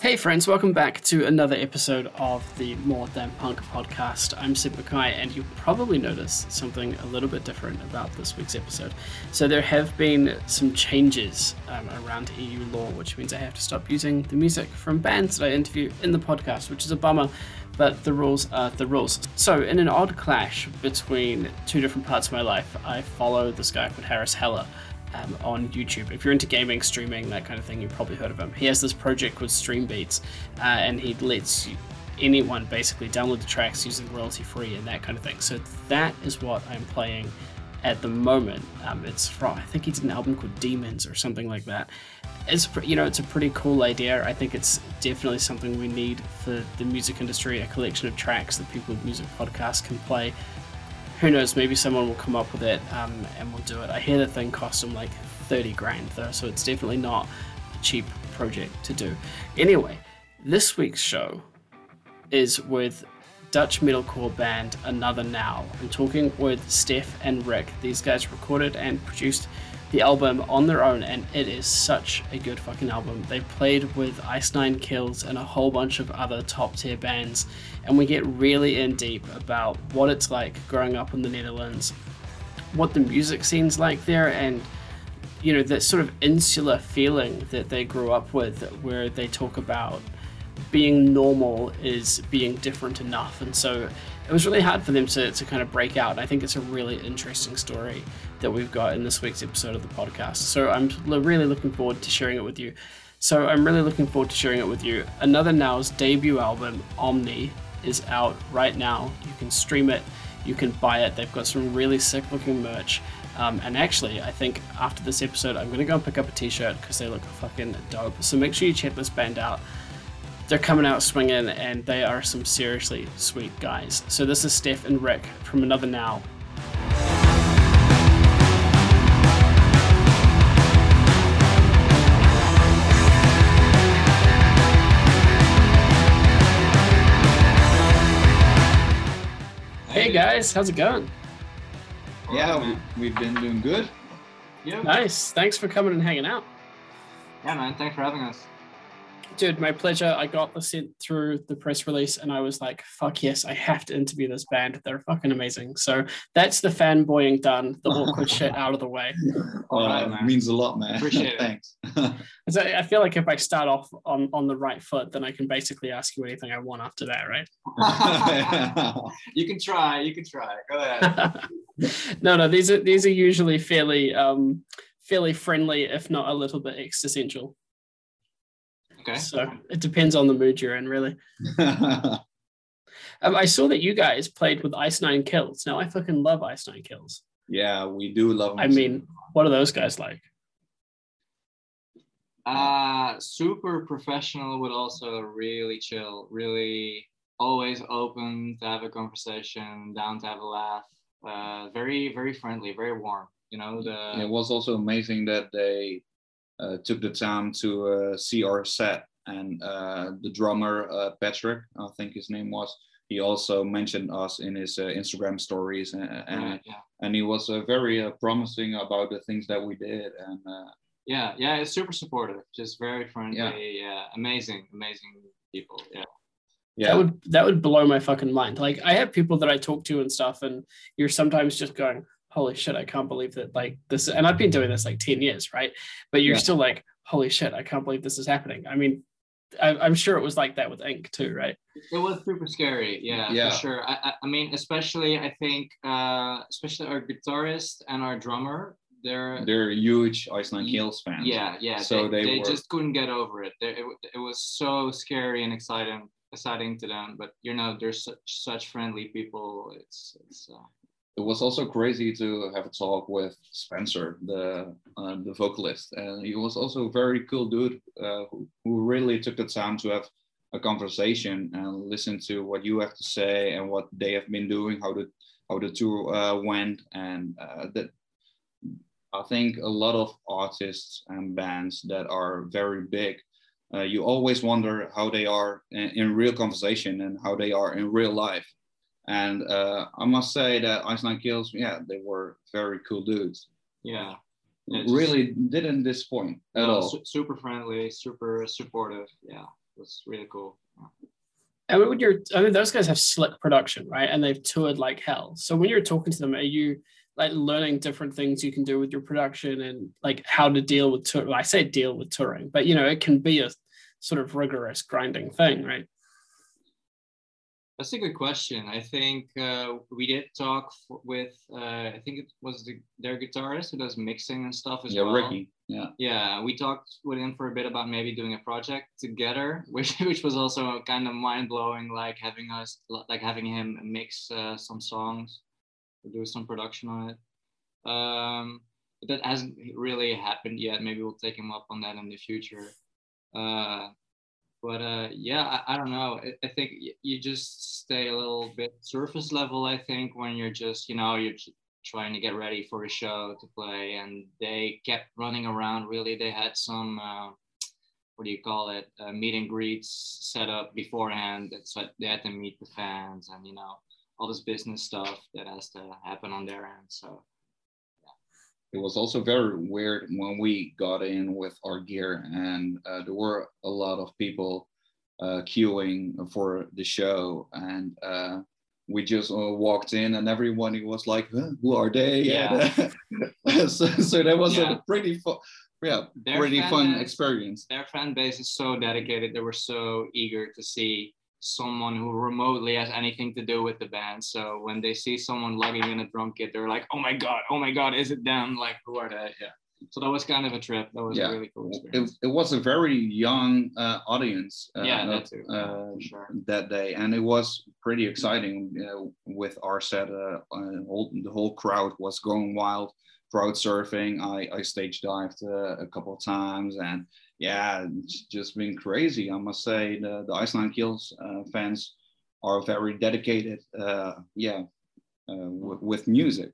Hey friends, welcome back to another episode of the More Than Punk podcast. I'm Sid and you'll probably notice something a little bit different about this week's episode. So there have been some changes um, around EU law, which means I have to stop using the music from bands that I interview in the podcast, which is a bummer, but the rules are the rules. So in an odd clash between two different parts of my life, I follow this guy called Harris Heller um, on YouTube. If you're into gaming, streaming, that kind of thing, you've probably heard of him. He has this project called Stream Beats, uh, and he lets anyone basically download the tracks using royalty free and that kind of thing. So that is what I'm playing at the moment. Um, it's from I think he did an album called Demons or something like that. It's you know it's a pretty cool idea. I think it's definitely something we need for the music industry. A collection of tracks that people with music podcasts can play who knows? Maybe someone will come up with it um, and will do it. I hear the thing cost them like 30 grand though, so it's definitely not a cheap project to do. Anyway, this week's show is with Dutch metalcore band Another Now. I'm talking with Steph and Rick. These guys recorded and produced the album on their own, and it is such a good fucking album. They played with Ice Nine Kills and a whole bunch of other top tier bands, and we get really in deep about what it's like growing up in the Netherlands, what the music scene's like there, and you know that sort of insular feeling that they grew up with, where they talk about being normal is being different enough, and so it was really hard for them to, to kind of break out. I think it's a really interesting story that we've got in this week's episode of the podcast. So I'm really looking forward to sharing it with you. So I'm really looking forward to sharing it with you. Another Now's debut album, Omni, is out right now. You can stream it, you can buy it. They've got some really sick looking merch. Um, and actually, I think after this episode, I'm going to go and pick up a t shirt because they look fucking dope. So make sure you check this band out they're coming out swinging, and they are some seriously sweet guys. So this is Steph and Rick from Another Now. Hey guys, how's it going? Yeah, we, we've been doing good. Yeah. Nice. Thanks for coming and hanging out. Yeah, man. Thanks for having us. Dude, my pleasure. I got the sent through the press release and I was like, fuck yes, I have to interview this band. They're fucking amazing. So that's the fanboying done, the awkward shit out of the way. Oh, right, means a lot, man. Appreciate Thanks. so I feel like if I start off on, on the right foot, then I can basically ask you anything I want after that, right? you can try. You can try. Go ahead. no, no, these are these are usually fairly um fairly friendly, if not a little bit existential. Okay. So it depends on the mood you're in, really. um, I saw that you guys played with Ice Nine Kills. Now I fucking love Ice Nine Kills. Yeah, we do love. Them. I mean, what are those guys like? Uh, super professional, but also really chill. Really, always open to have a conversation, down to have a laugh. Uh, very, very friendly, very warm. You know, the. It was also amazing that they Uh, took the time to uh, see our set. And uh, the drummer, uh, Patrick, I think his name was, he also mentioned us in his uh, Instagram stories. And, and, right, yeah. and he was very promising about the things that we did. And yeah, yeah, it's super supportive, just very friendly. Yeah, yeah amazing, amazing people. Yeah yeah that would that would blow my fucking mind like i have people that i talk to and stuff and you're sometimes just going holy shit, I can't believe that like this. And I've been doing this like 10 years, right? But you're yeah. still like, holy shit, I can't believe this is happening. I mean, I, am sure it was like that with Ink too, right? It was super scary, yeah, yeah. for sure. I, I mean, especially I think, uh, especially our guitarist and our drummer, they're they're huge Ice Nine Kills fans. Yeah, yeah. So they, they, they were... just couldn't get over it. They, it. It was so scary and exciting, exciting to them. But you know, they're such such friendly people. It's it's. Uh, it was also crazy to have a talk with Spencer, the uh, the vocalist, and he was also a very cool dude uh, who, really took the time to have a conversation and listen to what you have to say and what they have been doing, how the how the tour uh, went, and uh, that I think a lot of artists and bands that are very big, uh, you always wonder how they are in, in real conversation and how they are in real life and uh, I must say that Ice Nine Kills, yeah, they were very cool dudes. Yeah. Yeah, just- really didn't disappoint at no, all. su- super friendly, super supportive. Yeah, it was really cool. And when you're, I mean, those guys have slick production, right? And they've toured like hell. So when you're talking to them, are you like learning different things you can do with your production and like how to deal with tour? Well, I say deal with touring, but you know, it can be a sort of rigorous grinding thing, right? That's a good question. I think uh, we did talk f- with, uh, I think it was the, their guitarist who does mixing and stuff as yeah, well. Ricky. Yeah. Yeah, we talked with him for a bit about maybe doing a project together, which which was also kind of mind blowing. Like having us, like having him mix uh, some songs, do some production on it. Um, but that hasn't really happened yet. Maybe we'll take him up on that in the future. Uh, but uh, yeah, I, I don't know. I, I think you just stay a little bit surface level. I think when you're just, you know, you're trying to get ready for a show to play, and they kept running around. Really, they had some, uh, what do you call it, uh, meet and greets set up beforehand. What they had to meet the fans, and you know, all this business stuff that has to happen on their end. So it was also very weird when we got in with our gear and uh, there were a lot of people uh, queuing for the show and uh, we just uh, walked in and everyone was like huh, who are they Yeah. And, so, so that was Yeah. a pretty fun yeah Their pretty fun base- experience their fan base is so dedicated. They were so eager to see someone who remotely has anything to do with the band. So when they see someone lugging in a drum kit, they're like, "Oh my god! Oh my god! Is it them? Like, who are they?" Yeah. So that was kind of a trip. That was Yeah. really cool it, experience. it was a very young uh, audience uh, yeah, uh, that too. uh, sure. that day, and it was pretty exciting you know, with our set. Uh, uh, whole, the whole crowd was going wild, crowd surfing. I, I stage dived uh, a couple of times, and yeah, it's just been crazy. I must say, the, the Ice Nine Kills uh, fans are very dedicated. Uh, yeah, uh, w- with music.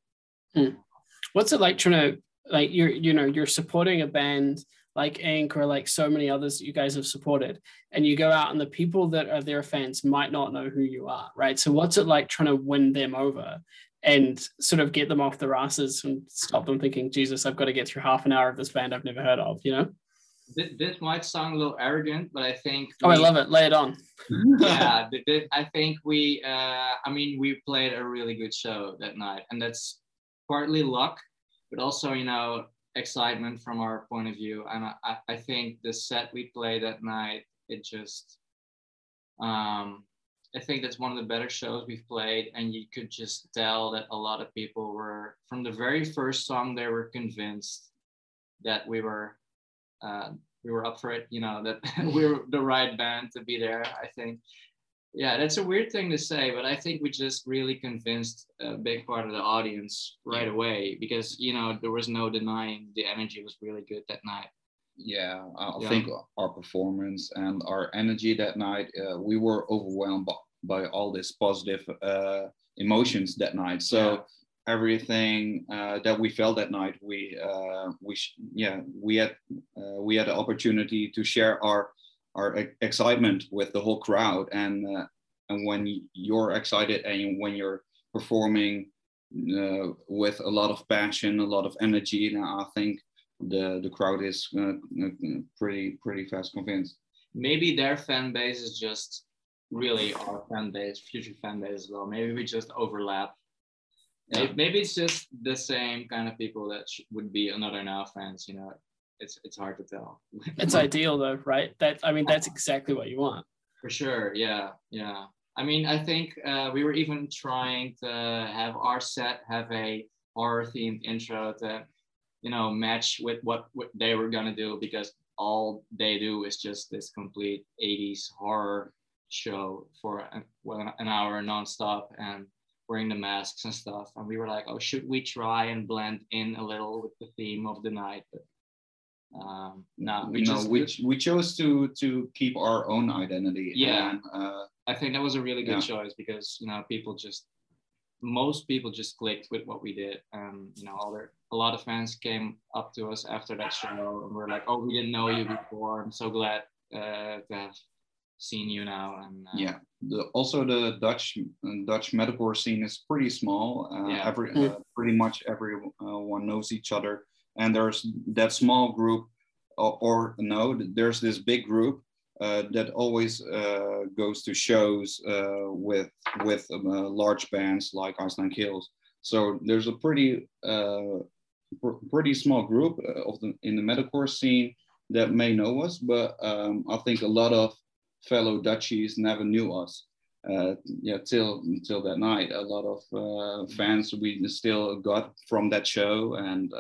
What's it like trying to like you're you know you're supporting a band like Ink or like so many others that you guys have supported, and you go out and the people that are their fans might not know who you are, right? So what's it like trying to win them over and sort of get them off their asses and stop them thinking, Jesus, I've got to get through half an hour of this band I've never heard of, you know? This, this might sound a little arrogant, but I think. Oh, I love it. Lay it on. yeah, th- th- I think we, uh, I mean, we played a really good show that night, and that's partly luck, but also, you know, excitement from our point of view. And I, I- I think the set we played that night, it just, um, I think that's one of the better shows we've played, and you could just tell that a lot of people were, from the very first song, they were convinced that we were uh, we were up for it, you know, that we were the right band to be there. I think, yeah, that's a weird thing to say, but I think we just really convinced a big part of the audience right away because, you know, there was no denying the energy was really good that night. Yeah, I Yeah. think our performance and our energy that night, uh, we were overwhelmed by, by all this positive uh, emotions that night. So Yeah. everything uh, that we felt that night, we uh, we sh- yeah we had uh, we had the opportunity to share our our e- excitement with the whole crowd, and uh, and when you're excited and when you're performing uh, with a lot of passion, a lot of energy, and I think the the crowd is uh, uh, pretty pretty fast convinced. Maybe their fan base is just really our fan base, future fan base as well. Maybe we just overlap. Yeah. Maybe it's just the same kind of people that sh- would be another now fans. You know, it's it's hard to tell. It's ideal though, right? That I mean, that's exactly what you want. For sure, yeah, yeah. I mean, I think uh, we were even trying to have our set have a horror themed intro to, you know, match with what, what they were gonna do because all they do is just this complete 80s horror show for an, well, an hour nonstop and wearing the masks and stuff. And we were like, oh, should we try and blend in a little with the theme of the night? But um, no, we no, just we, we chose to to keep our own identity. Yeah. and, uh, I think that was a really good Yeah. choice because you know people just most people just clicked with what we did and you know other a lot of fans came up to us after that show and were like oh we didn't know you before I'm so glad uh, to have seen you now and uh, yeah. The, also, the Dutch uh, Dutch metalcore scene is pretty small. Uh, Yeah. Every uh, pretty much everyone knows each other, and there's that small group, or, or no, there's this big group uh, that always uh, goes to shows uh, with with large bands like Ice Nine Kills. So there's a pretty uh, pretty small group uh, of the, in the metalcore scene that may know us, but um, I think a lot of fellow Dutchies never knew us. yeah, till till that night, a lot of fans we still got from that show, and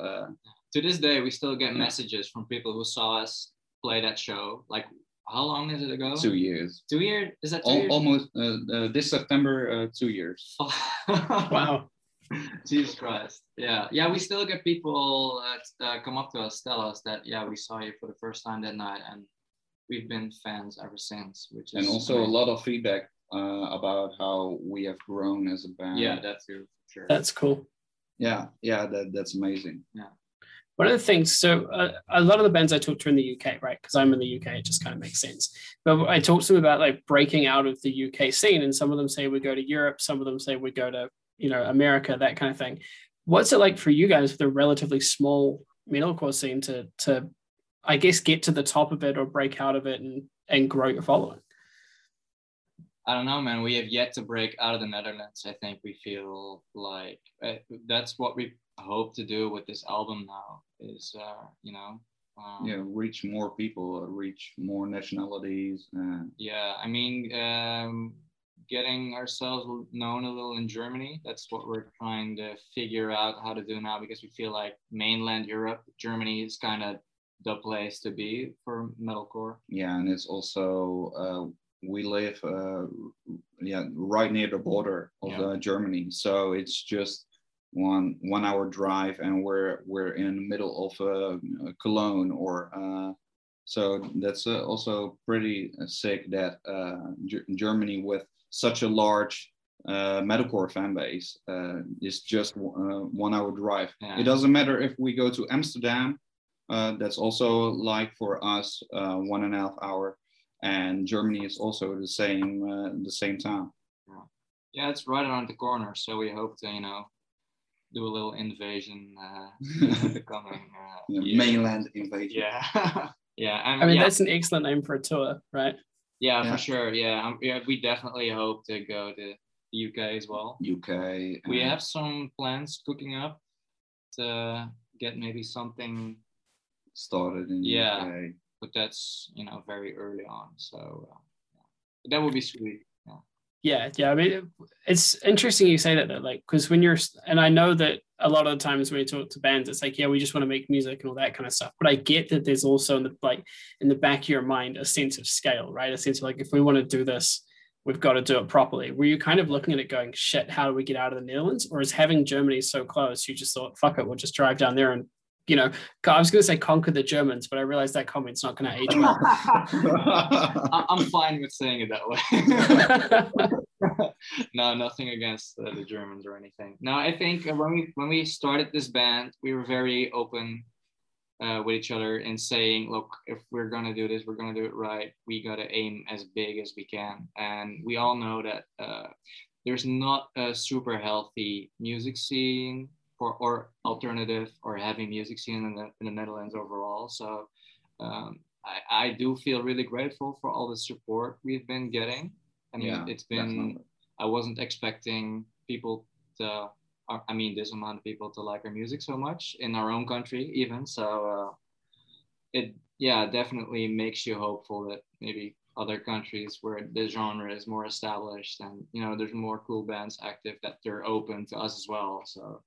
to this day, we still get messages from people who saw us play that show, like how long is it ago? Two years. Two years? Is that Al- years? almost uh, uh, this September? Uh, two years. wow. Jesus Christ. Yeah. Yeah. We still get people that uh, come up to us, tell us that, yeah, we saw you for the first time that night. And we've been fans ever since, which is. And also amazing. a lot of feedback uh, about how we have grown as a band. Yeah, that's too. Sure. That's cool. Yeah. Yeah. That, that's amazing. Yeah one of the things so uh, a lot of the bands i talk to in the uk right because i'm in the uk it just kind of makes sense but i talk to them about like breaking out of the uk scene and some of them say we go to europe some of them say we go to you know america that kind of thing what's it like for you guys with a relatively small metalcore scene to to i guess get to the top of it or break out of it and and grow your following I don't know, man. We have yet to break out of the Netherlands. I think we feel like uh, that's what we hope to do with this album now is uh, you know um, yeah reach more people reach more nationalities uh, yeah i mean um, getting ourselves known a little in germany. That's what we're trying to figure out how to do now because we feel like mainland europe germany is kind of the place to be for metalcore. Yeah and it's also uh, we live uh, yeah right near the border of yeah. Uh, germany. So it's just one one hour drive and we're we're in the middle of uh, Cologne or uh, so that's uh, also pretty sick that uh, G- Germany with such a large uh, metalcore fan base is just one hour drive. Yeah. It doesn't matter if we go to Amsterdam, that's also like for us one and a half hour, and Germany is also the same the same time. Yeah. yeah, it's right around the corner. So we hope to you know do a little invasion uh, the coming uh, yeah, mainland invasion. Yeah, yeah. I mean, yeah. that's an excellent name for a tour, right? Yeah, yeah. for sure. Yeah, um, yeah, we definitely hope to go to the UK as well. UK. We have some plans cooking up to get maybe something started in yeah, UK. but that's you know very early on, so uh, that would be sweet yeah yeah i mean it's interesting you say that though like because when you're and i know that a lot of the times when you talk to bands it's like yeah we just want to make music and all that kind of stuff but i get that there's also in the like in the back of your mind a sense of scale right a sense of like if we want to do this we've got to do it properly were you kind of looking at it going shit how do we get out of the netherlands or is having germany so close you just thought fuck it we'll just drive down there and you know, I was going to say conquer the Germans, but I realized that comment's not going to age well. I'm fine with saying it that way. no, nothing against uh, the Germans or anything. No, I think when we when we started this band, we were very open uh, with each other and saying, look, if we're gonna do this, we're gonna do it right. We gotta aim as big as we can, and we all know that uh, there's not a super healthy music scene or, or alternative or heavy music scene in the, in the Netherlands overall. So um, I, I do feel really grateful for all the support we've been getting. I mean, yeah, it's been. I wasn't expecting people to, I mean, this amount of people to like our music so much in our own country, even. So uh, it, yeah, definitely makes you hopeful that maybe other countries where the genre is more established and you know there's more cool bands active that they're open to us as well. So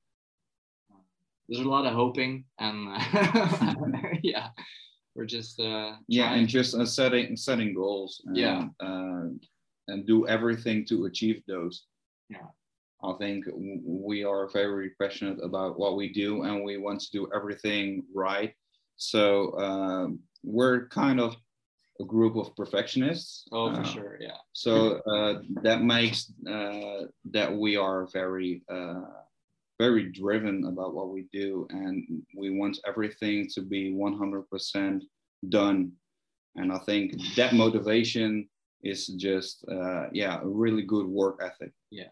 there's a lot of hoping and uh, yeah we're just uh yeah and just uh, setting setting goals and, yeah uh, and do everything to achieve those. Yeah. I think we are very passionate about what we do and we want to do everything right. So um, we're kind of a group of perfectionists. Oh for uh, sure yeah. so uh, that makes uh, that we are very uh, very driven about what we do and we want everything to be 100% done. And i think that motivation is just uh, yeah a really good work ethic yeah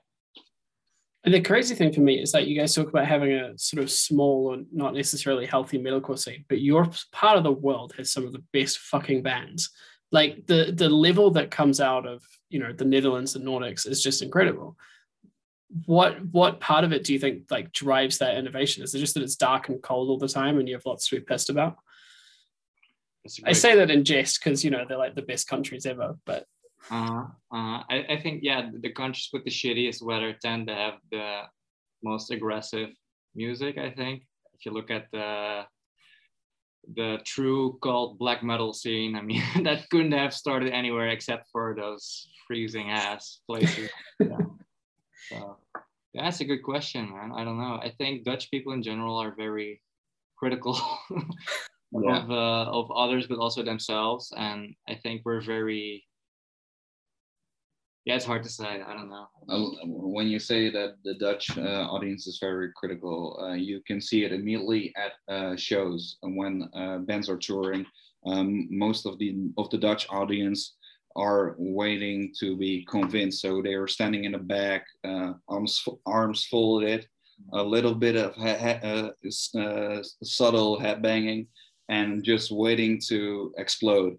And the crazy thing for me is that you guys talk about having a sort of small or not necessarily healthy metalcore scene, but your part of the world has some of the best fucking bands. Like the the level that comes out of you know the Netherlands and Nordics is just incredible. What what part of it do you think like drives that innovation? Is it just that it's dark and cold all the time and you have lots to be pissed about? I say that in jest because you know they're like the best countries ever, but uh, uh, I, I think yeah, the countries with the shittiest weather tend to have the most aggressive music. I think if you look at the the true called black metal scene, I mean that couldn't have started anywhere except for those freezing ass places. yeah. So yeah, that's a good question, man. I don't know. I think Dutch people in general are very critical yeah. of uh, of others, but also themselves, and I think we're very yeah, it's hard to say. I don't know. when you say that the Dutch uh, audience is very critical, uh, you can see it immediately at uh, shows when uh, bands are touring. Um, most of the of the Dutch audience are waiting to be convinced, so they are standing in the back, uh, arms arms folded, a little bit of uh, subtle head banging, and just waiting to explode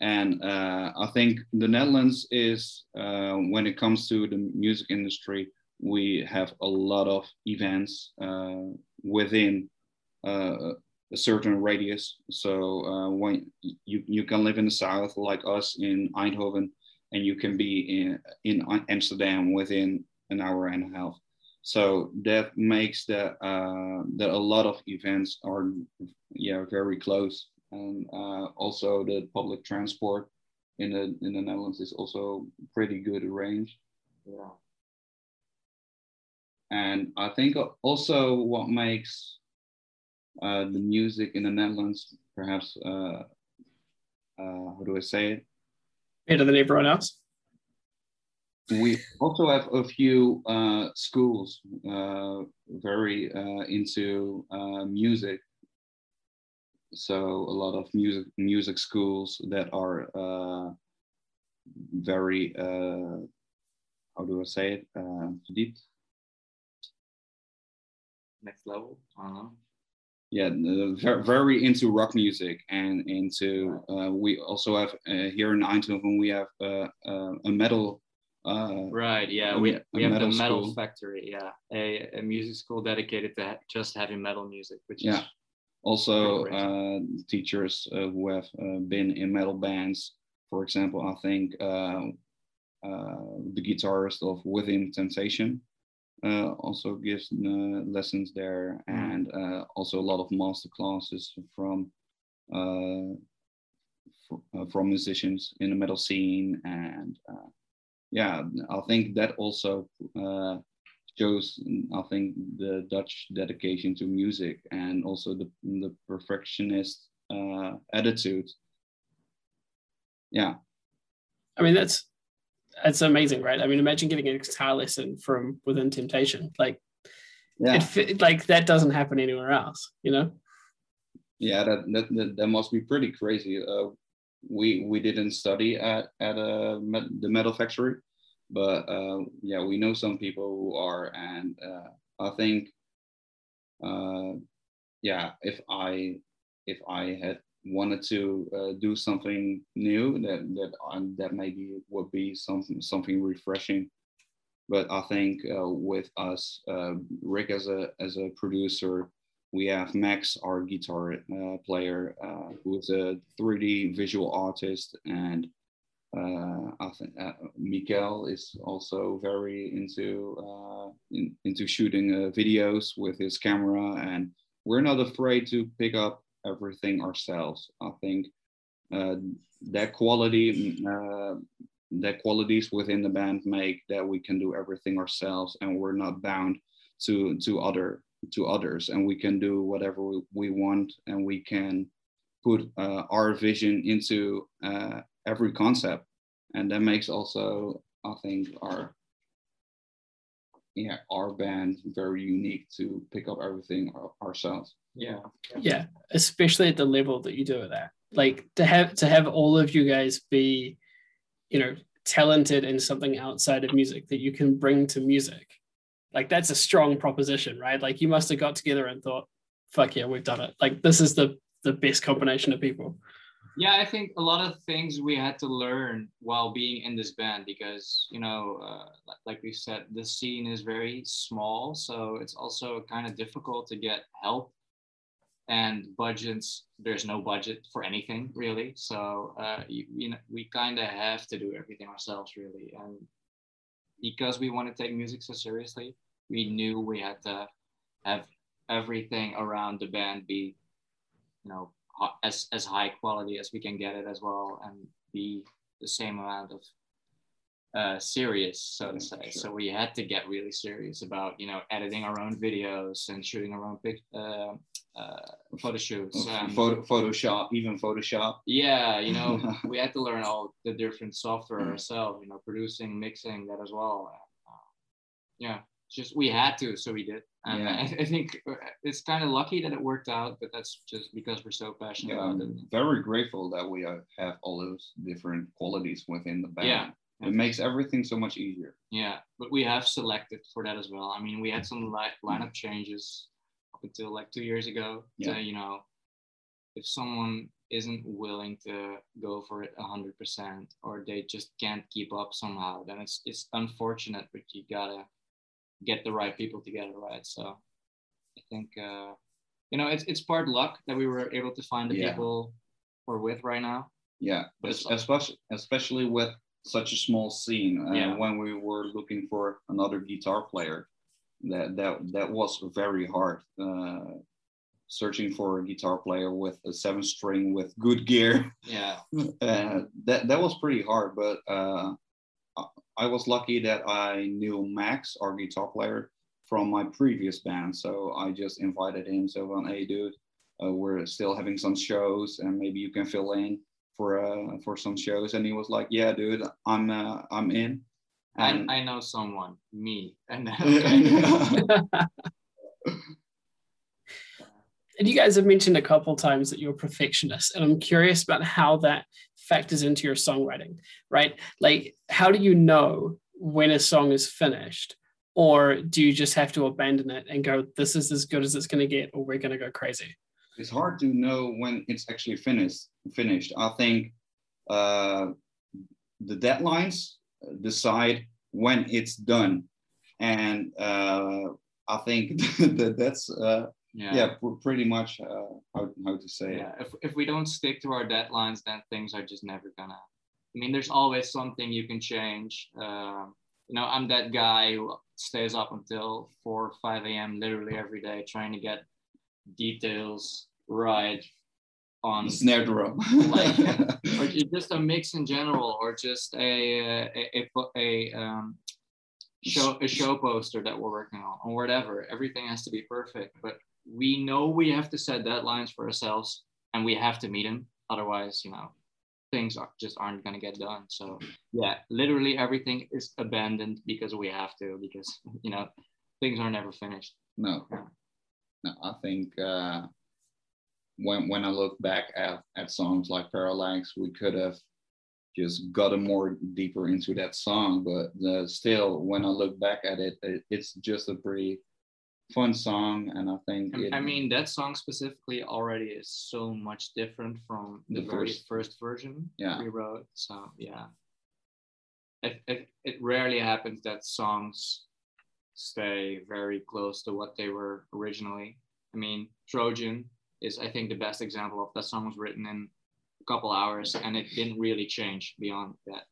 and uh, I think the Netherlands is, uh, when it comes to the music industry, we have a lot of events uh, within uh, a certain radius. So uh, when you, you can live in the south, like us in Eindhoven, and you can be in, in Amsterdam within an hour and a half. So that makes that uh, that a lot of events are yeah very close and uh, also the public transport in the in the Netherlands is also pretty good arranged. Yeah. And I think also what makes uh, the music in the Netherlands perhaps uh, uh how do I say it? Better than everyone else. We also have a few uh, schools uh, very into music so a lot of music music schools that are uh, very uh, how do I say it uh, deep next level uh-huh. yeah very, into rock music and into uh, we also have uh, here in Eindhoven we have uh, uh a metal uh, right yeah a, we, we have metal the metal school. factory yeah a, a music school dedicated to just heavy metal music which yeah. is also uh, teachers uh, who have uh, been in metal bands. For example, I think uh, uh, the guitarist of Within Temptation uh, also gives lessons there, mm. and also a lot of master classes from from musicians in the metal scene and yeah i think that also uh, shows i think the dutch dedication to music and also the, the perfectionist uh, attitude. Yeah. I mean that's that's amazing right? I mean imagine getting a guitar lesson from within temptation. Like yeah. it, like that doesn't happen anywhere else you know? Yeah that that, that, must be pretty crazy. Uh, we we didn't study at at a the metal factory but uh, yeah, we know some people who are, and uh, I think, uh, yeah, if I if I had wanted to uh, do something new, that that um, that maybe would be something something refreshing. But I think uh, with us, uh, Rick as a as a producer, we have Max, our guitar player, who is a 3D visual artist and uh, I think uh, Mikael is also very into uh, in, into shooting uh, videos with his camera, and we're not afraid to pick up everything ourselves. I think uh, that quality, uh, that qualities within the band make that we can do everything ourselves, and we're not bound to to other to others, and we can do whatever we, we want, and we can put our vision into every concept and that makes also i think our yeah our band very unique to pick up everything ourselves yeah yeah especially at the level that you do it at like to have to have all of you guys be you know talented in something outside of music that you can bring to music like that's a strong proposition, right? Like you must have got together and thought, fuck yeah, we've done it. Like this is the the best combination of people. Yeah, I think a lot of things we had to learn while being in this band because, you know, uh, like we said, the scene is very small. So it's also kind of difficult to get help and budgets. There's no budget for anything really. So, uh, you, you know, we kind of have to do everything ourselves really. And because we want to take music so seriously, we knew we had to have everything around the band be, you know, as as high quality as we can get it as well and be the same amount of uh, serious, so to say. Sure. So we had to get really serious about, you know, editing our own videos and shooting our own pic, uh, uh, photo shoots. And, photo, Photoshop, even Photoshop. Yeah, you know, we had to learn all the different software ourselves. You know, producing, mixing that as well. Uh, yeah, just we had to, so we did. And yeah. I, I, think uh, it's kind of lucky that it worked out, but that's just because we're so passionate yeah, about it. Very grateful that we have all those different qualities within the band. Yeah. It makes everything so much easier. Yeah, but we have selected for that as well. I mean, we had some li- lineup changes up until like two years ago. Yeah. To, you know, if someone isn't willing to go for it 100% or they just can't keep up somehow, then it's it's unfortunate, but you gotta get the right people together, right? So I think uh, you know it's it's part luck that we were able to find the yeah. people we're with right now. Yeah, but especially especially with such a small scene. Uh, yeah. When we were looking for another guitar player, that that that was very hard. Uh, searching for a guitar player with a seven string with good gear. Yeah. Uh, that that was pretty hard, but uh, I was lucky that I knew Max, our guitar player, from my previous band. So I just invited him. So, on, hey, dude, uh, we're still having some shows, and maybe you can fill in for uh, for some shows. And he was like, yeah, dude, I'm uh, I'm in. And I, I know someone, me. And And you guys have mentioned a couple times that you're perfectionists, and I'm curious about how that factors into your songwriting, right? Like, how do you know when a song is finished? Or do you just have to abandon it and go, this is as good as it's going to get, or we're going to go crazy? It's hard to know when it's actually finished. Finished. I think uh, the deadlines decide when it's done, and uh, I think that that's uh, yeah, yeah pretty much uh, how, how to say yeah. it. If, if we don't stick to our deadlines, then things are just never gonna. I mean, there's always something you can change. Uh, you know, I'm that guy who stays up until 4 or 5 a.m. literally every day trying to get details right on snare drum like or just a mix in general or just a a, a, a um, show a show poster that we're working on or whatever everything has to be perfect but we know we have to set deadlines for ourselves and we have to meet them. Otherwise you know things are, just aren't going to get done. So yeah literally everything is abandoned because we have to because you know things are never finished. No. No i think uh when when i look back at, at songs like parallax we could have just gotten more deeper into that song but uh, still when i look back at it, it it's just a pretty fun song, and I think. It, I mean, that song specifically already is so much different from the, the very first, first version yeah. we wrote. So yeah, it, it it rarely happens that songs stay very close to what they were originally. I mean, Trojan is I think the best example of that song was written in a couple hours, and it didn't really change beyond that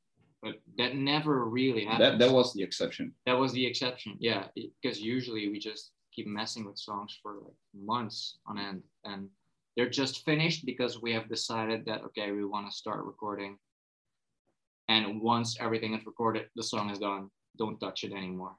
but that never really happened. That, that was the exception. That was the exception, yeah. Because usually we just keep messing with songs for like months on end. And they're just finished because we have decided that okay we want to start recording. And once everything is recorded the song is done don't touch it anymore.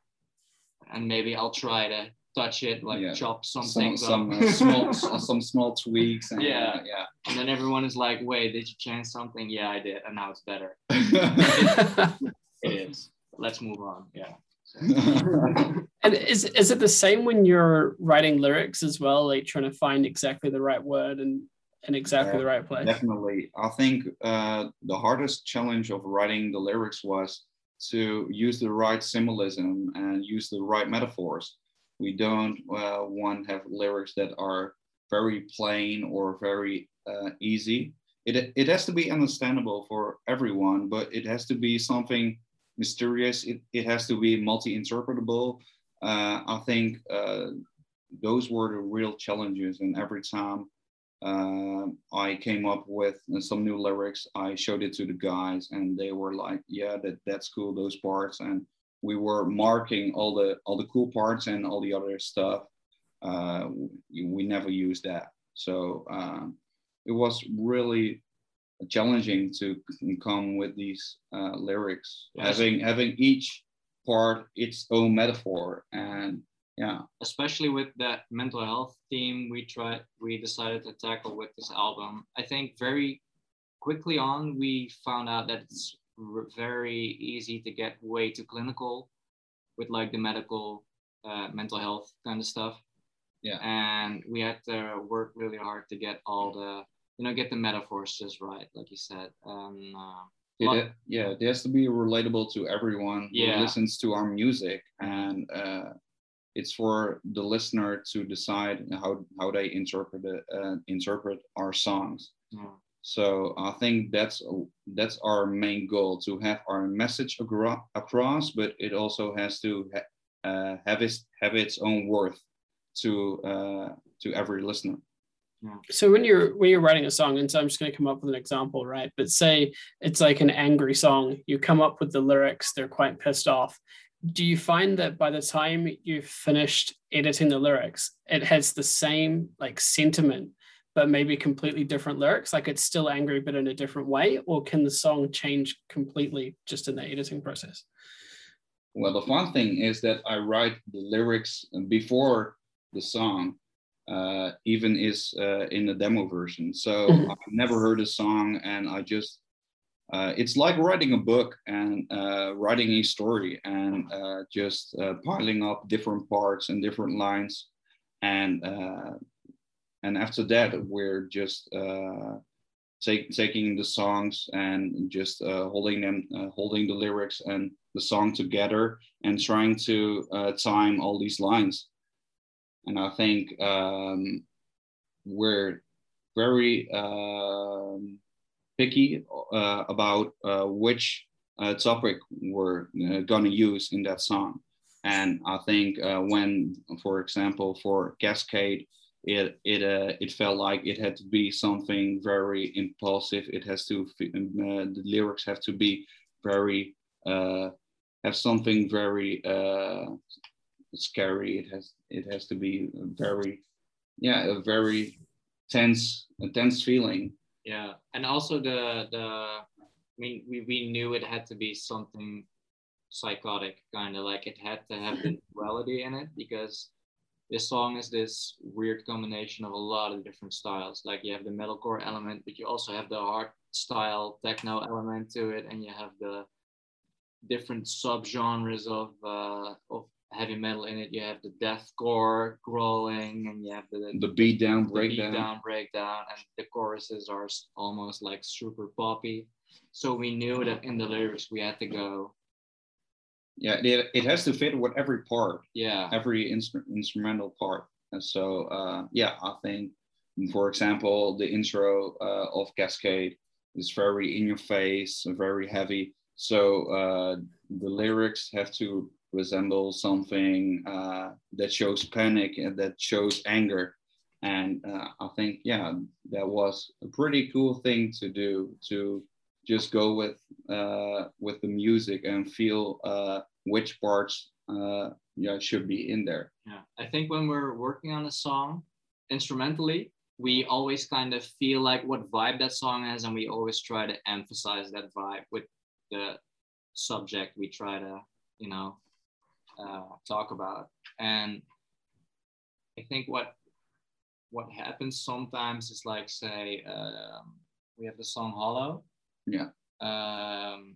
And maybe i'll try to touch it like yeah. chop some, some things some uh, small some small tweaks and, yeah. uh, yeah. And then everyone is like wait did you change something? Yeah i did and now it's better. It is. Let's move on. Yeah and is is it the same when you're writing lyrics as well, like trying to find exactly the right word and and exactly yeah, the right place? Definitely. I think uh, the hardest challenge of writing the lyrics was to use the right symbolism and use the right metaphors. We don't uh, want to have lyrics that are very plain or very uh, easy. It, it has to be understandable for everyone, but it has to be something mysterious. It, it has to be multi-interpretable. Uh, I think uh, those were the real challenges. And every time uh, I came up with some new lyrics, I showed it to the guys, and they were like, "Yeah, that that's cool, those parts." And we were marking all the all the cool parts and all the other stuff. Uh, we, never used that, so um, it was really challenging to come with these uh, lyrics, yes. having having each part its own metaphor and yeah. Especially with that mental health theme we tried we decided to tackle with this album i think very quickly on we found out that it's very easy to get way too clinical with like the medical uh, mental health kind of stuff. Yeah. And we had to work really hard to get all the you know get the metaphors just right like you said um uh, it, yeah it has to be relatable to everyone who yeah. listens to our music and uh it's for the listener to decide how how they interpret it, uh, interpret our songs. Yeah. So I think that's that's our main goal to have our message across, but it also has to ha uh, have its have its own worth to uh, to every listener. Yeah. So when you're when you're writing a song, and so I'm just going to come up with an example, right? But say it's like an angry song, you come up with the lyrics, they're quite pissed off, do you find that by the time you've finished editing the lyrics, it has the same like sentiment, but maybe completely different lyrics? Like it's still angry, but in a different way? Or can the song change completely just in the editing process? Well, the fun thing is that I write the lyrics before the song uh, even is uh, in the demo version. So mm-hmm. I've never heard a song and I just uh, it's like writing a book and uh, writing a story and uh, just uh, piling up different parts and different lines and uh, and after that we're just uh, take, taking the songs and just holding them holding the lyrics and the song together and trying to time all these lines and i think um, we're very um, picky uh, about uh, which uh, topic we're gonna use in that song. And I think when, for example, for Cascade, it it uh, it felt like it had to be something very impulsive. It has to uh, the lyrics have to be very uh, have something very scary. It has it has to be very yeah a very tense a tense feeling. Yeah. And also the the i mean we, we knew it had to be something psychotic kind of like it had to have the duality in it because this song is this weird combination of a lot of different styles. Like you have the metalcore element but you also have the hard style techno element to it and you have the different subgenres of uh, of heavy metal in it. You have the deathcore growling, and you have the the beat down breakdown. Beat down breakdown, and the choruses are almost like super poppy. So we knew that in the lyrics we had to go. Yeah, it, it has to fit with every part. Yeah, every instru- instrumental part. And so uh, yeah, I think, for example, the intro uh, of Cascade is very in your face, very heavy. So uh, the lyrics have to resemble something uh, that shows panic and that shows anger. And uh, I think, yeah, that was a pretty cool thing to do to just go with uh, with the music and feel uh, which parts uh, yeah should be in there. Yeah, I think when we're working on a song instrumentally, we always kind of feel like what vibe that song has, and we always try to emphasize that vibe with the subject we try to you know uh, talk about. And I think what what happens sometimes is like say um, we have the song Hollow. Yeah. Um,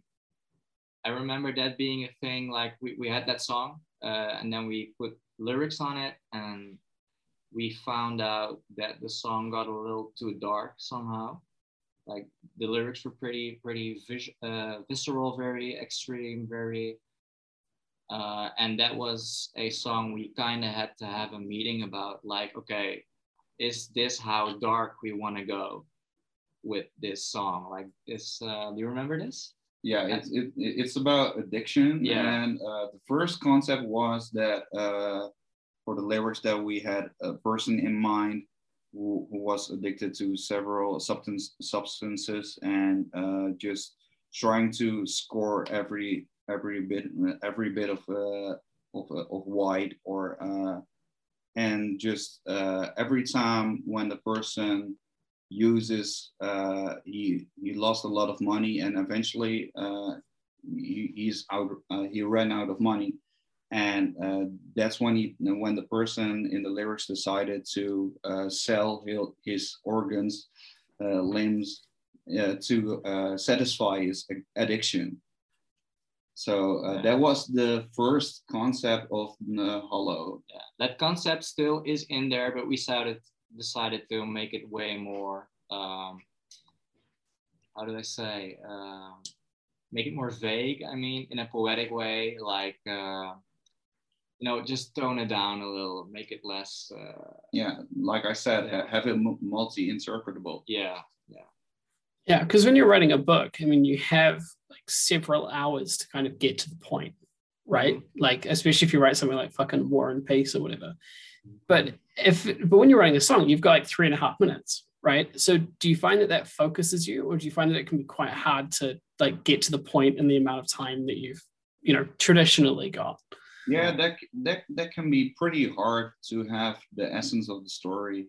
I remember that being a thing. Like we, we had that song, uh, and then we put lyrics on it, and we found out that the song got a little too dark somehow. Like the lyrics were pretty pretty vis- uh, visceral, very extreme, very. Uh, and that was a song we kind of had to have a meeting about. Like, okay, is this how dark we want to go with this song? Like this, uh, do you remember this? Yeah, it's it, it's about addiction. Yeah. And uh, the first concept was that uh, for the lyrics that we had a person in mind who, who was addicted to several substance substances and uh, just trying to score every every bit every bit of uh, of, of white or uh, and just uh, every time when the person uses uh, he he lost a lot of money and eventually uh, he, he's out uh, he ran out of money. And uh, that's when he when the person in the lyrics decided to uh, sell his, his organs uh, limbs to satisfy his addiction so uh, that was the first concept of the hollow. Yeah, that concept still is in there, but we decided decided to make it way more. Um, how do I say? Um, make it more vague. I mean, in a poetic way, like uh, you know, just tone it down a little, make it less. Uh, yeah, like I said, have it multi-interpretable. Yeah, yeah. Yeah, because when you're writing a book, I mean, you have like several hours to kind of get to the point, right? Mm-hmm. Like, especially if you write something like fucking War and Peace or whatever. But if, but when you're writing a song, you've got like three and a half minutes, right? So do you find that that focuses you, or do you find that it can be quite hard to like get to the point in the amount of time that you've, you know, traditionally got? Yeah, that that that can be pretty hard to have the essence of the story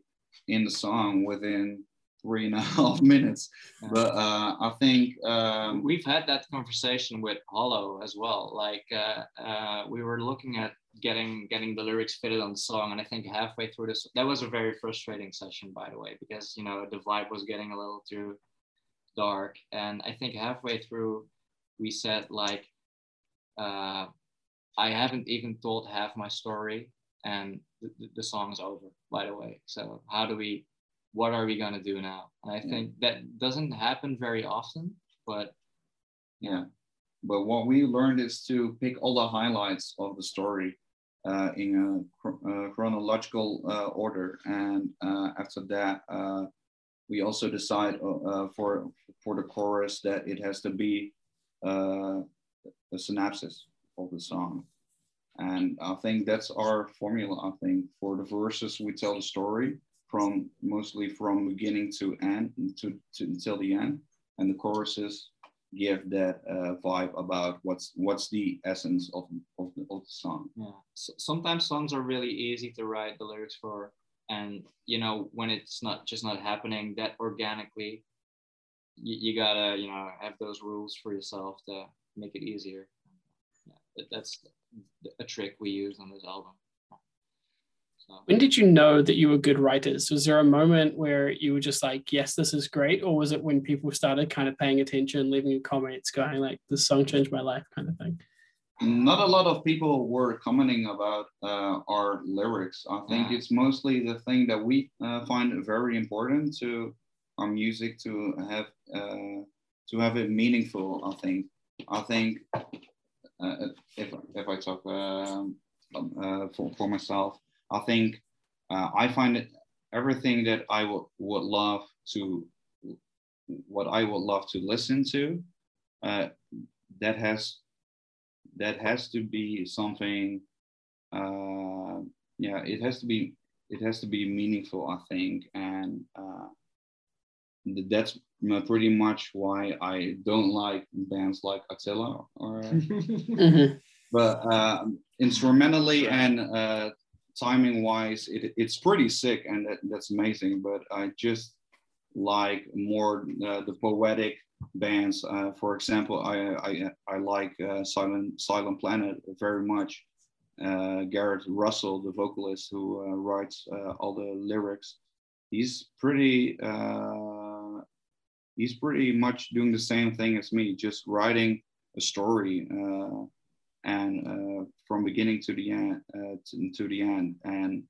in the song within three and a half minutes. But uh, I think um, we've had that conversation with Hollow as well. Like uh, uh, we were looking at getting getting the lyrics fitted on the song, and I think halfway through this, that was a very frustrating session, by the way, because you know the vibe was getting a little too dark, and I think halfway through we said like. Uh, I haven't even told half my story, and the, the song's over. By the way, so how do we what are we going to do now? And I think that doesn't happen very often, but yeah. But what we learned is to pick all the highlights of the story uh, in a uh, chronological uh, order, and uh, after that, uh, we also decide uh, for for the chorus that it has to be a synopsis of the song. And I think that's our formula. I think for the verses, we tell the story from mostly from beginning to end to, to until the end, and the choruses give that uh, vibe about what's what's the essence of of the, of the song. Yeah. So sometimes songs are really easy to write the lyrics for, and you know when it's not just not happening that organically, you, you gotta you know have those rules for yourself to make it easier. Yeah, that's a trick we use on this album. When did you know that you were good writers? Was there a moment where you were just like, yes, this is great? Or was it when people started kind of paying attention, leaving comments, going like, this song changed my life kind of thing? Not a lot of people were commenting about uh, our lyrics. I think it's mostly the thing that we uh, find very important to our music to have uh, to have it meaningful. I think. I think uh, if if I talk um, uh, for for myself, I think uh, I find it everything that I would, would love to, what I would love to listen to, uh, that has that has to be something. Uh, yeah, it has to be it has to be meaningful, I think, and uh, that's pretty much why I don't like bands like Attila or. mm-hmm. But uh, instrumentally and uh, timing wise, it, it's pretty sick and that, that's amazing. But I just like more uh, the poetic bands. Uh, for example, I I, I like uh, Silent Silent Planet very much. Uh, Garrett Russell, the vocalist who uh, writes uh, all the lyrics, he's pretty he's pretty much doing the same thing as me, just writing a story and uh, from beginning to the end uh, to, to, the end and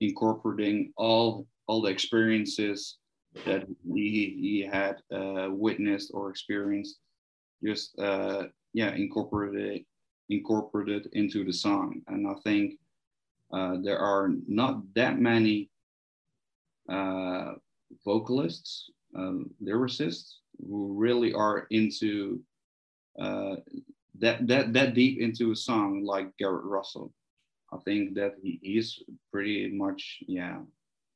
incorporating all all the experiences that he he had uh, witnessed or experienced, just uh, yeah, incorporated incorporated into the song. And I think uh, there are not that many uh, vocalists, lyricists who really are into that that that deep into a song like Garrett Russell. I think that he, he's pretty much yeah,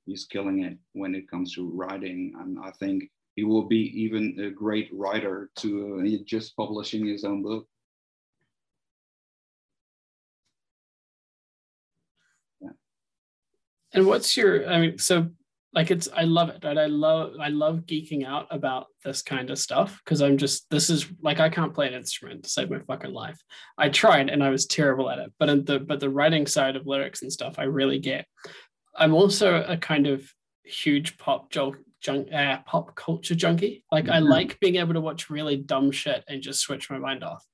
he's killing it when it comes to writing, and I think he will be even a great writer to uh, just publishing his own book. Yeah. And what's your, I mean, so like it's, I love it, right? I love, I love geeking out about this kind of stuff because I'm just, this is like, I can't play an instrument to save my fucking life. I tried and I was terrible at it, but in the, but the writing side of lyrics and stuff, I really get. I'm also a kind of huge pop junk, junk uh, pop culture junkie. Like mm-hmm. I like being able to watch really dumb shit and just switch my mind off.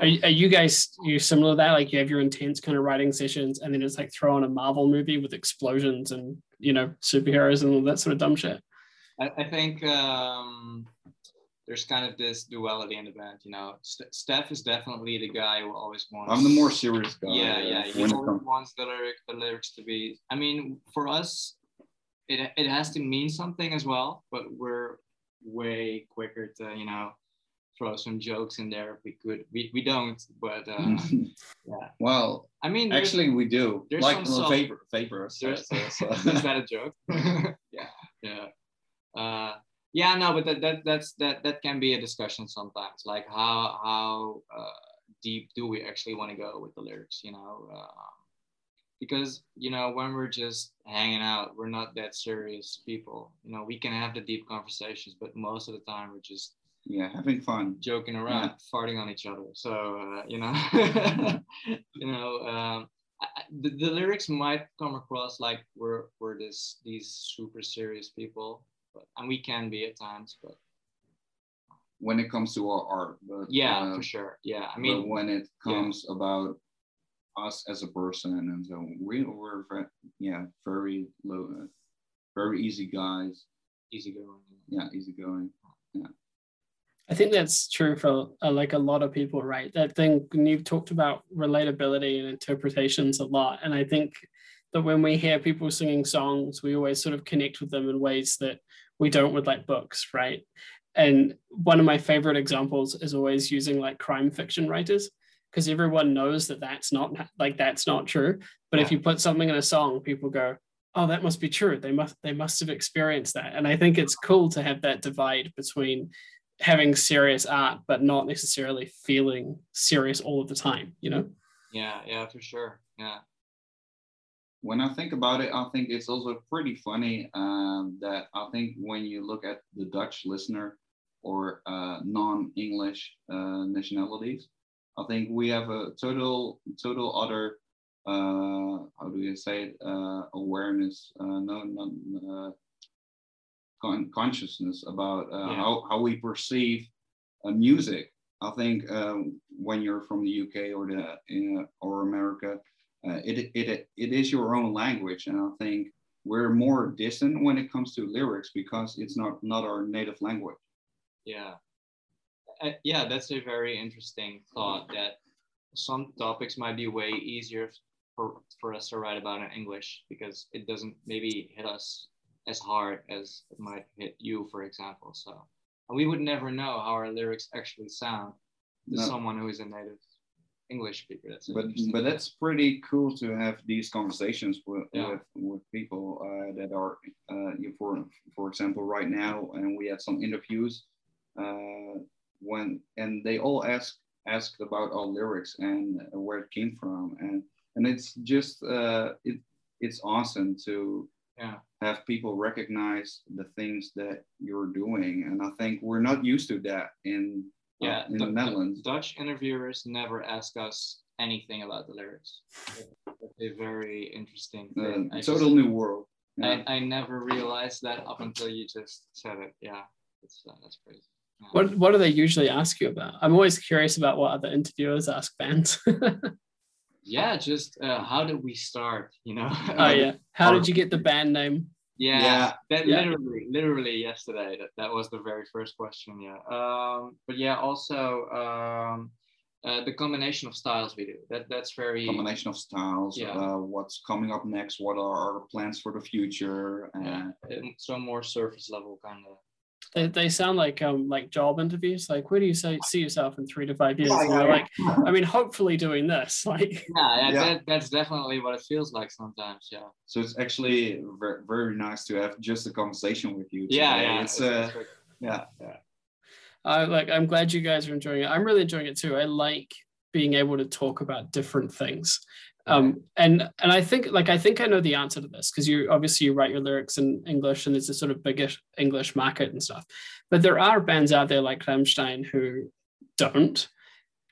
Are, are you guys you similar to that? Like you have your intense kind of writing sessions, and then it's like throw on a Marvel movie with explosions and you know superheroes and all that sort of dumb shit. I, I think um, there's kind of this duality in the band. You know, St- Steph is definitely the guy who always wants. I'm the more serious guy. Yeah, yeah. He always comes... wants the lyric, the lyrics to be. I mean, for us, it it has to mean something as well. But we're way quicker to you know throw some jokes in there if we could. We, we don't, but uh, yeah. Well, I mean, actually, we do. There's like some vapor, vapor. So, is that a joke? yeah, yeah, uh, yeah. No, but that, that that's that that can be a discussion sometimes. Like how how uh, deep do we actually want to go with the lyrics? You know. Uh, because you know when we're just hanging out we're not that serious people you know we can have the deep conversations but most of the time we're just yeah having fun. Joking around yeah. farting on each other. So uh, you know you know um, I, the, the lyrics might come across like we're we're this these super serious people but and we can be at times but when it comes to our art but yeah uh, for sure. Yeah i mean when it comes yeah. about us as a person and so we were yeah very low very easy guys. Easygoing yeah easygoing yeah I think that's true for uh, like a lot of people, right? That thing you've talked about relatability and interpretations a lot, and I think that when we hear people singing songs, we always sort of connect with them in ways that we don't with like books, right? And one of my favorite examples is always using like crime fiction writers because everyone knows that that's not like that's not true. But yeah. if you put something in a song, people go, "Oh, that must be true. They must they must have experienced that." And I think it's cool to have that divide between having serious art but not necessarily feeling serious all of the time you know? Yeah yeah for sure yeah. When i think about it i think it's also pretty funny um, that i think when you look at the dutch listener or uh, non-english uh, nationalities i think we have a total total other uh, how do you say it uh, awareness uh, no, no uh, con- consciousness about uh, yeah. how, how we perceive uh, music. I think um, when you're from the UK or the uh, or America, uh, it, it it is your own language, and I think we're more distant when it comes to lyrics because it's not not our native language. Yeah, uh, yeah, that's a very interesting thought. That some topics might be way easier for for us to write about in English because it doesn't maybe hit us as hard as it might hit you, for example. So we would never know how our lyrics actually sound to no. someone who is a native English speaker. That's but but that's pretty cool to have these conversations with yeah. with, with, people uh, that are uh, for for example right now, and we had some interviews uh, when and they all ask asked about our lyrics and where it came from, and and it's just uh, it it's awesome to yeah. Have people recognize the things that you're doing. And I think we're not used to that in uh, yeah uh, in the, the, Netherlands. Dutch interviewers never ask us anything about the lyrics. It's a very interesting thing. Uh, total just, new world. Yeah. I, I never realized that up until you just said it. Yeah, it's, uh, that's crazy. Yeah. What what do they usually ask you about? I'm always curious about what other interviewers ask bands. yeah, just uh, how did we start? You know. oh yeah. How did you get the band name? Yeah, Yeah. that Yeah. literally, literally yesterday. That, that was the very first question. Yeah. Um, but yeah, also um, uh, the combination of styles we do. That that's very. combination of styles, Yeah. uh, what's coming up next, what are our plans for the future, Yeah, and it- so more surface level kind of. They, they sound like um like job interviews. Like, where do you say, see yourself in three to five years? Yeah, yeah, yeah. like, I mean, hopefully doing this. Like, Yeah, yeah, Yeah. That, that's definitely what it feels like sometimes. Yeah. so it's actually very, very nice to have just a conversation with you. Yeah, today. yeah. it's uh, very- yeah, I like. I'm glad you guys are enjoying it. I'm really enjoying it too. I like being able to talk about different things. Um, and and I think like I think I know the answer to this because you obviously you write your lyrics in English and there's a sort of biggish English market and stuff. But there are bands out there like Rammstein who don't.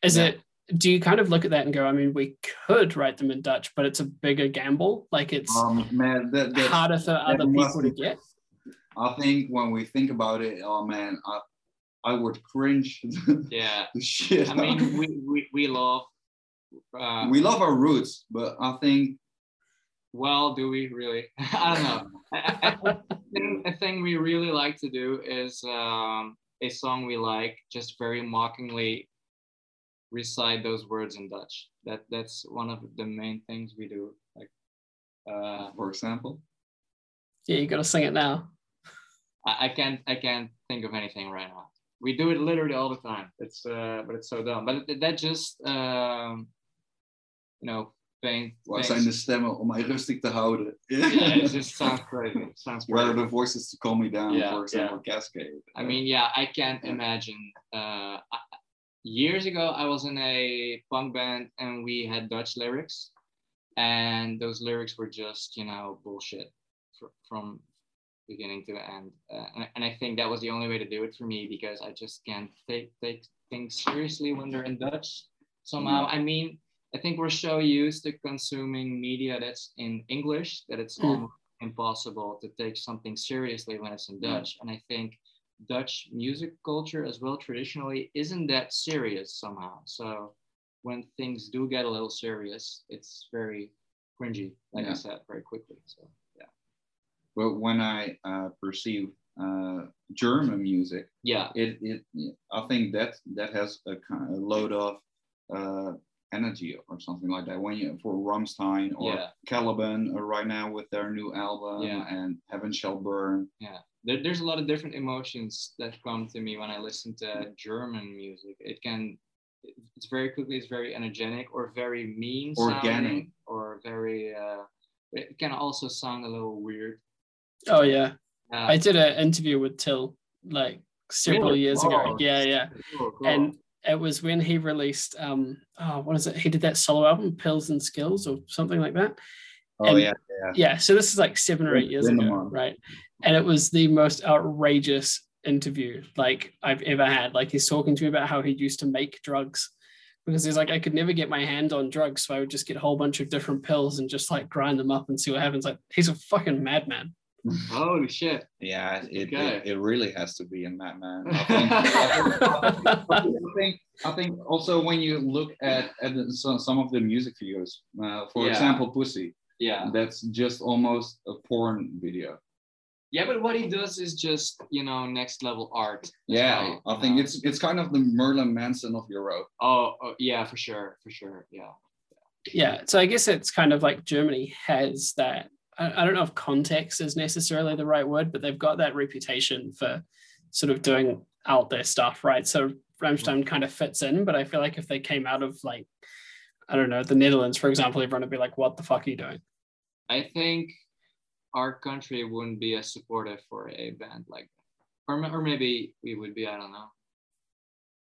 Is Yeah. it do you kind of look at that and go, I mean, we could write them in Dutch, but it's a bigger gamble. Like it's um, man, that, that, harder for other must people to get. I think when we think about it, oh man, I, I would cringe Yeah. the shit. I mean, we, we, we love. Uh, we love our roots, but I think well, do we really? I don't know. I, I, I think, a thing we really like to do is um, a song we like, just very mockingly recite those words in Dutch. That that's one of the main things we do. Like, uh, for example, Yeah, you gotta sing it now. I, I can't I can't think of anything right now. We do it literally all the time. It's uh, but it's so dumb. But that just um, you know, paint. wat zijn de stemmen om mij rustig te houden? Yeah, it just sounds crazy. It sounds Where are the voices to calm me down? Yeah, for example, Cascade. I mean, yeah, I can't Yeah. imagine. Uh, years ago, I was in a punk band and we had Dutch lyrics, and those lyrics were just, you know, bullshit from beginning to end. Uh, and, and I think that was the only way to do it for me because I just can't take take things seriously when they're in Dutch. Somehow, I mean, I think we're so used to consuming media that's in English that it's almost impossible to take something seriously when it's in Dutch. And I think Dutch music culture as well traditionally isn't that serious somehow. So when things do get a little serious, it's very cringy, like I said, very quickly. So yeah. But when I uh, perceive uh, German music, Yeah. it, it I think that that has a, kind of load of uh, energy or something like that. When you for Rammstein or Yeah. Caliban uh, right now with their new album Yeah. and Heaven Shall Burn. There, there's a lot of different emotions that come to me when I listen to German music. It can, it's very quickly, it's very energetic or very mean, Organic. or very. Uh, it can also sound a little weird. Oh yeah. Uh, I did an interview with Till like several Really? years ago. Oh, Yeah, yeah. cool, cool. And it was when he released um oh what is it? He did that solo album, Pills and Skills or something like that. Oh And- yeah, Yeah, so this is like seven or eight years ago, right? And it was the most outrageous interview like I've ever had. Like he's talking to me about how he used to make drugs because he's like, I could never get my hand on drugs, so I would just get a whole bunch of different pills and just like grind them up and see what happens. Like he's a fucking madman. Holy shit. yeah. It, Okay. it, it really has to be a madman. I think, I think I think also when you look at, at some, some of the music videos, uh, for Yeah. example, Pussy, Yeah. that's just almost a porn video. Yeah, but what he does is just, you know, next level art. Yeah, well, I think know? it's it's kind of the Marilyn Manson of Europe. Oh, oh, yeah, for sure, for sure. Yeah. yeah so i guess it's kind of like germany has that I, I don't know if context is necessarily the right word but they've got that reputation for sort of doing out their stuff right so Rammstein kind of fits in but i feel like if they came out of like i don't know the netherlands for example everyone would be like what the fuck are you doing I think our country wouldn't be as supportive for a band like that. Or, or maybe we would be, I don't know.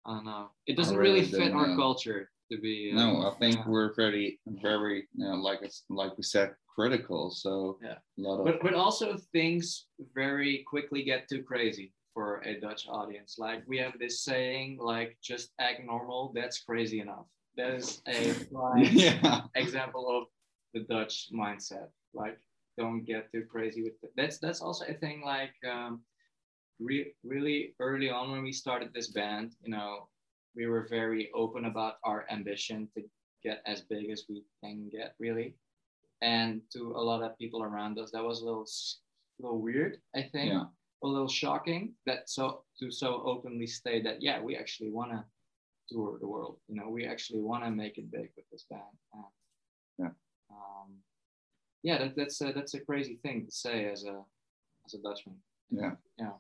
I don't know. It doesn't really, really fit our know. culture to be. uh, No, I think yeah. we're very very you know, like it's like we said critical. So Yeah. a lot of But, but also things very quickly get too crazy for a Dutch audience. Like we have this saying, like just act normal. That's crazy enough. That is a yeah. example of the Dutch mindset. Like, don't get too crazy with it. That's that's also a thing. Like, um, re- really early on when we started this band, you know, we were very open about our ambition to get as big as we can get, really. And to a lot of people around us, that was a little s- a little weird, I think. Yeah. A little shocking that so to so openly state that yeah, we actually want to tour the world. You know, we actually want to make it big with this band. And, Yeah. Um, yeah, that, that's a, that's a crazy thing to say as a as a Dutchman. Yeah. Yeah.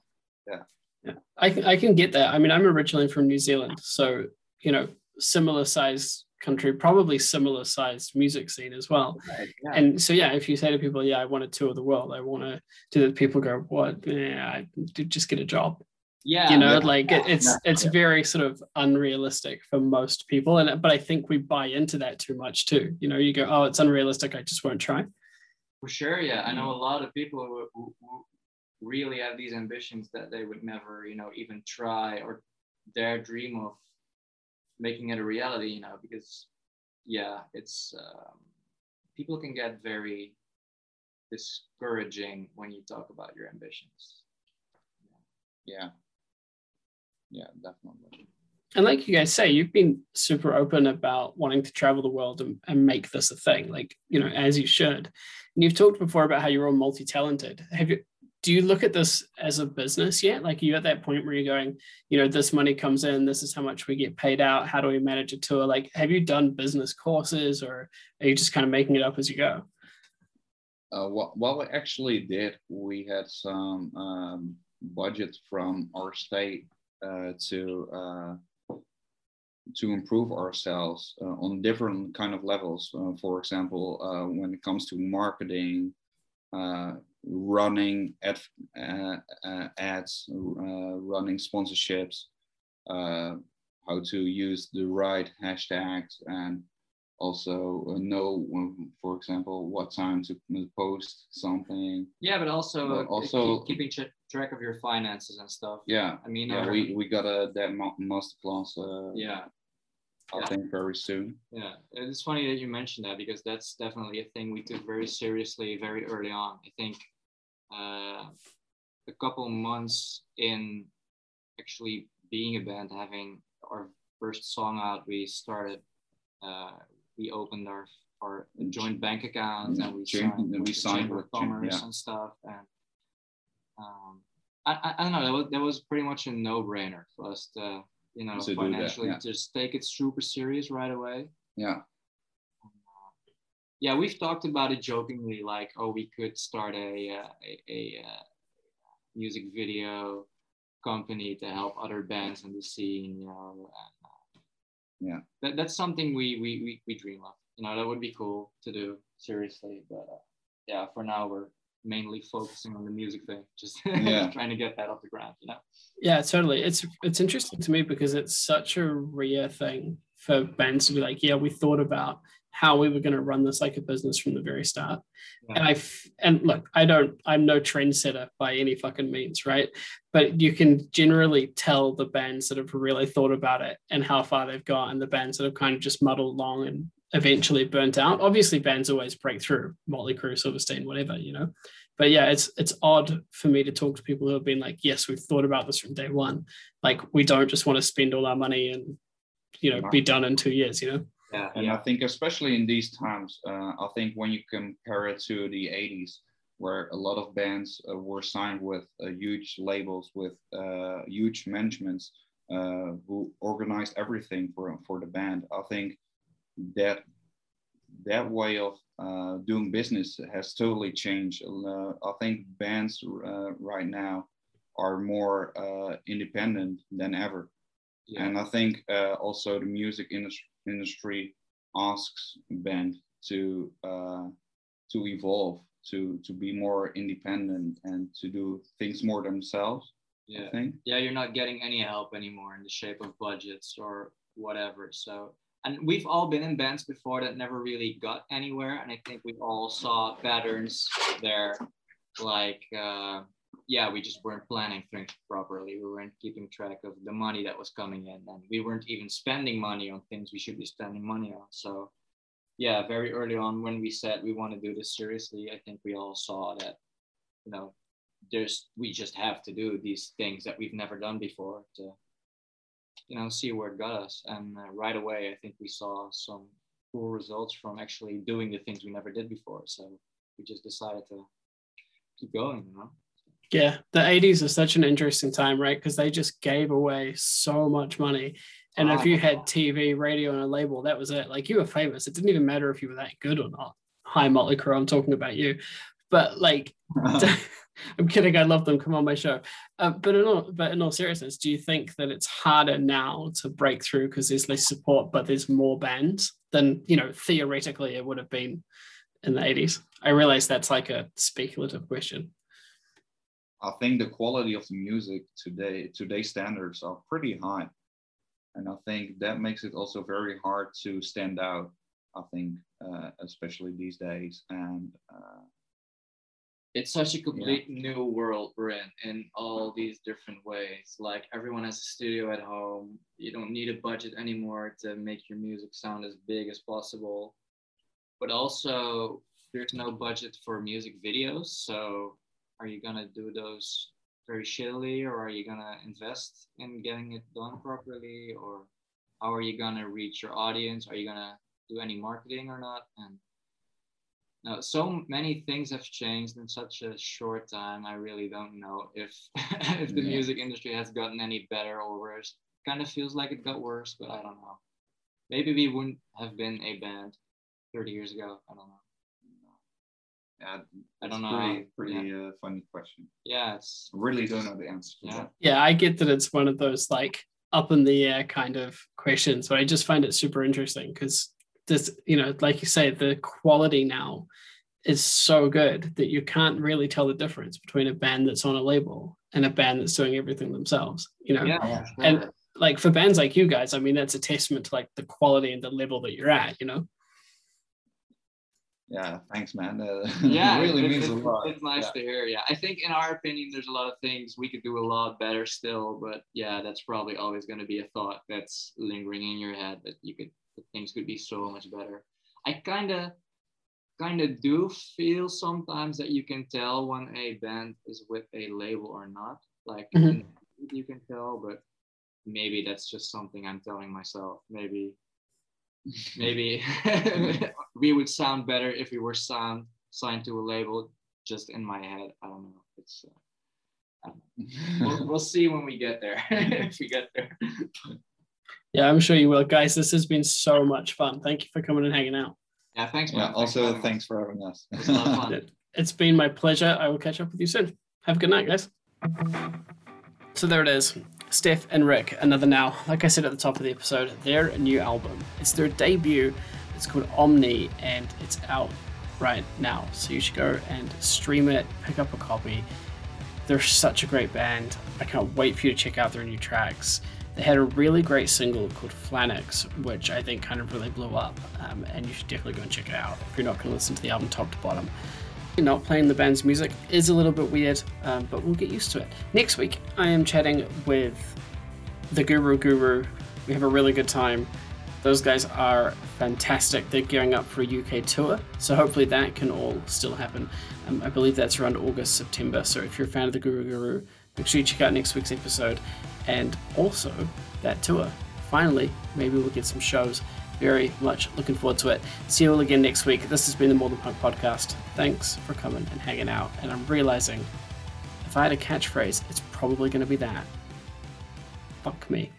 Yeah, I can, I can get that. I mean, I'm originally from New Zealand, so you know, similar size country, probably similar sized music scene as well. Right. Yeah. And so, yeah, if you say to people, "Yeah, I want to tour the world. I want to do that," people go, "What? Yeah, I just get a job." yeah. you know, yeah, like it, it's yeah, it's very sort of unrealistic for most people, and but I think we buy into that too much too. You know, you go, "Oh, it's unrealistic. I just won't try." For sure, yeah. I know mm. a lot of people who, who, who really have these ambitions that they would never, you know, even try or dare dream of making it a reality, you know, because yeah, it's um, people can get very discouraging when you talk about your ambitions. Yeah. Yeah, definitely. And like you guys say, you've been super open about wanting to travel the world and, and make this a thing, like, you know, as you should. And you've talked before about how you're all multi talented. Have you, do you look at this as a business yet? Like, are you at that point where you're going, you know, this money comes in, this is how much we get paid out. How do we manage a tour? Like, have you done business courses or are you just kind of making it up as you go? Uh, what, we actually did, we had some um, budget from our state uh, to uh, to improve ourselves uh, on different kind of levels. Uh, for example, uh, when it comes to marketing, uh, running ad, uh, uh, ads, uh, running sponsorships, uh, how to use the right hashtags, and also know, for example, what time to post something. Yeah, but also, But also- keep- keeping ch- track of your finances and stuff. Yeah, I mean, yeah, uh, we, we got a that ma- masterclass. Uh, yeah, I yeah. think very soon. Yeah, it's funny that you mentioned that because that's definitely a thing we took very seriously very early on. I think uh, a couple months in actually being a band, having our first song out, we started, uh, we opened our our joint bank accounts and we signed, we with the signed with Commerce yeah. and stuff. And um, I, I, don't know, that was, that was pretty much a no brainer for us to, you know, To do that, financially yeah. just take it super serious right away. Yeah, yeah, we've talked about it jokingly, like, oh, we could start a uh, a, a uh, music video company to help other bands in the scene, you know. And, uh, Yeah. that, that's something we, we we we dream of. You know, that would be cool to do seriously, but uh, yeah, for now we're mainly focusing on the music thing, just Yeah. trying to get that off the ground. You know. Yeah, totally. It's it's interesting to me because it's such a rare thing for bands to be like, yeah, we thought about how we were going to run this like a business from the very start. Yeah. And I f- and look, I don't, I'm no trendsetter by any fucking means, right? But you can generally tell the bands that have really thought about it and how far they've got, and the bands that have kind of just muddled along and eventually burnt out. Obviously, bands always break through, Motley Crue, Silverstein, whatever, you know. But yeah, it's it's odd for me to talk to people who have been like, yes, we've thought about this from day one. Like we don't just want to spend all our money and you know be done in two years, you know. Yeah. and yeah. I think especially in these times, uh, I think when you compare it to the '80s, where a lot of bands uh, were signed with uh, huge labels with uh, huge managements uh, who organized everything for for the band, I think that that way of uh, doing business has totally changed. Uh, I think bands uh, right now are more uh, independent than ever. yeah. And I think uh, also the music industry, industry asks band to uh, to evolve, to to be more independent and to do things more themselves. yeah. I think. yeah, you're not getting any help anymore in the shape of budgets or whatever. So, and we've all been in bands before that never really got anywhere. And I think we all saw patterns there. Like, uh, yeah, we just weren't planning things properly. We weren't keeping track of the money that was coming in, and we weren't even spending money on things we should be spending money on. So, yeah, very early on when we said we want to do this seriously, I think we all saw that, you know, there's we just have to do these things that we've never done before to you know see where it got us and uh, right away i think we saw some cool results from actually doing the things we never did before so we just decided to keep going. You know. Yeah, the 80s is such an interesting time, right? Because they just gave away so much money. And if you had TV, radio, and a label, that was it. Like you were famous. It didn't even matter if you were that good or not. Hi, Motley Crue. I'm talking about you. But like, I'm kidding. I love them. Come on my show. Uh, but in all, but in all seriousness, do you think that it's harder now to break through because there's less support, but there's more bands than you know theoretically it would have been in the 80s? I realize that's like a speculative question. I think the quality of the music today, today's standards are pretty high. And I think that makes it also very hard to stand out, I think, uh, especially these days. And uh, it's such a complete yeah. new world we're in, in all these different ways. Like everyone has a studio at home. You don't need a budget anymore to make your music sound as big as possible. But also, there's no budget for music videos. So are you gonna do those very shittily, or are you gonna invest in getting it done properly, or how are you gonna reach your audience? Are you gonna do any marketing or not? And now, so many things have changed in such a short time. I really don't know if if the yeah. music industry has gotten any better or worse. Kind of feels like it got worse, but I don't know. Maybe we wouldn't have been a band 30 years ago. I don't know. Yeah, I don't know. Pretty, pretty yeah. uh, funny question. Yeah, really don't know the answer. yeah, yeah, I get that it's one of those like up in the air kind of questions, but I just find it super interesting because this, you know, like you say, the quality now is so good that you can't really tell the difference between a band that's on a label and a band that's doing everything themselves. You know, yeah, sure. and like for bands like you guys, I mean, that's a testament to like the quality and the level that you're at. You know yeah thanks man. Uh, yeah really it's, means it's, a lot. it's nice yeah. to hear yeah. I think in our opinion there's a lot of things we could do a lot better still but yeah that's probably always going to be a thought that's lingering in your head that you could that things could be so much better. I kind of kind of do feel sometimes that you can tell when a band is with a label or not. Like mm-hmm. you can tell but maybe that's just something i'm telling myself. Maybe maybe. We would sound better if we were signed signed to a label just in my head. I don't know. It's uh, we'll, we'll see when we get there if we get there. Yeah i'm sure you will. Guys this has been so much fun. Thank you for coming and hanging out. Yeah thanks man. yeah also thanks, thanks for having us. It's, it's been my pleasure. I will catch up with you soon. Have a good night guys. So there it is Steph and Rick, Another Now. Like I said at the top of the episode, their new album. It's their debut. It's called Omni and it's out right now. So you should go and stream it, pick up a copy. They're such a great band. I can't wait for you to check out their new tracks. They had a really great single called Flanix, which I think kind of really blew up, um, and you should definitely go and check it out if you're not going to listen to the album top to bottom. Not playing the band's music is a little bit weird, um, but we'll get used to it. Next week, I am chatting with the Guru Guru. We have a really good time. Those guys are fantastic. They're gearing up for a UK tour, so hopefully that can all still happen. Um, I believe that's around August, September. So if you're a fan of the Guru Guru, make sure you check out next week's episode and also that tour. Finally, maybe we'll get some shows very much looking forward to it. See you all again next week. This has been the More Than Punk podcast. Thanks for coming and hanging out. And I'm realizing if I had a catchphrase, it's probably going to be that. Fuck me.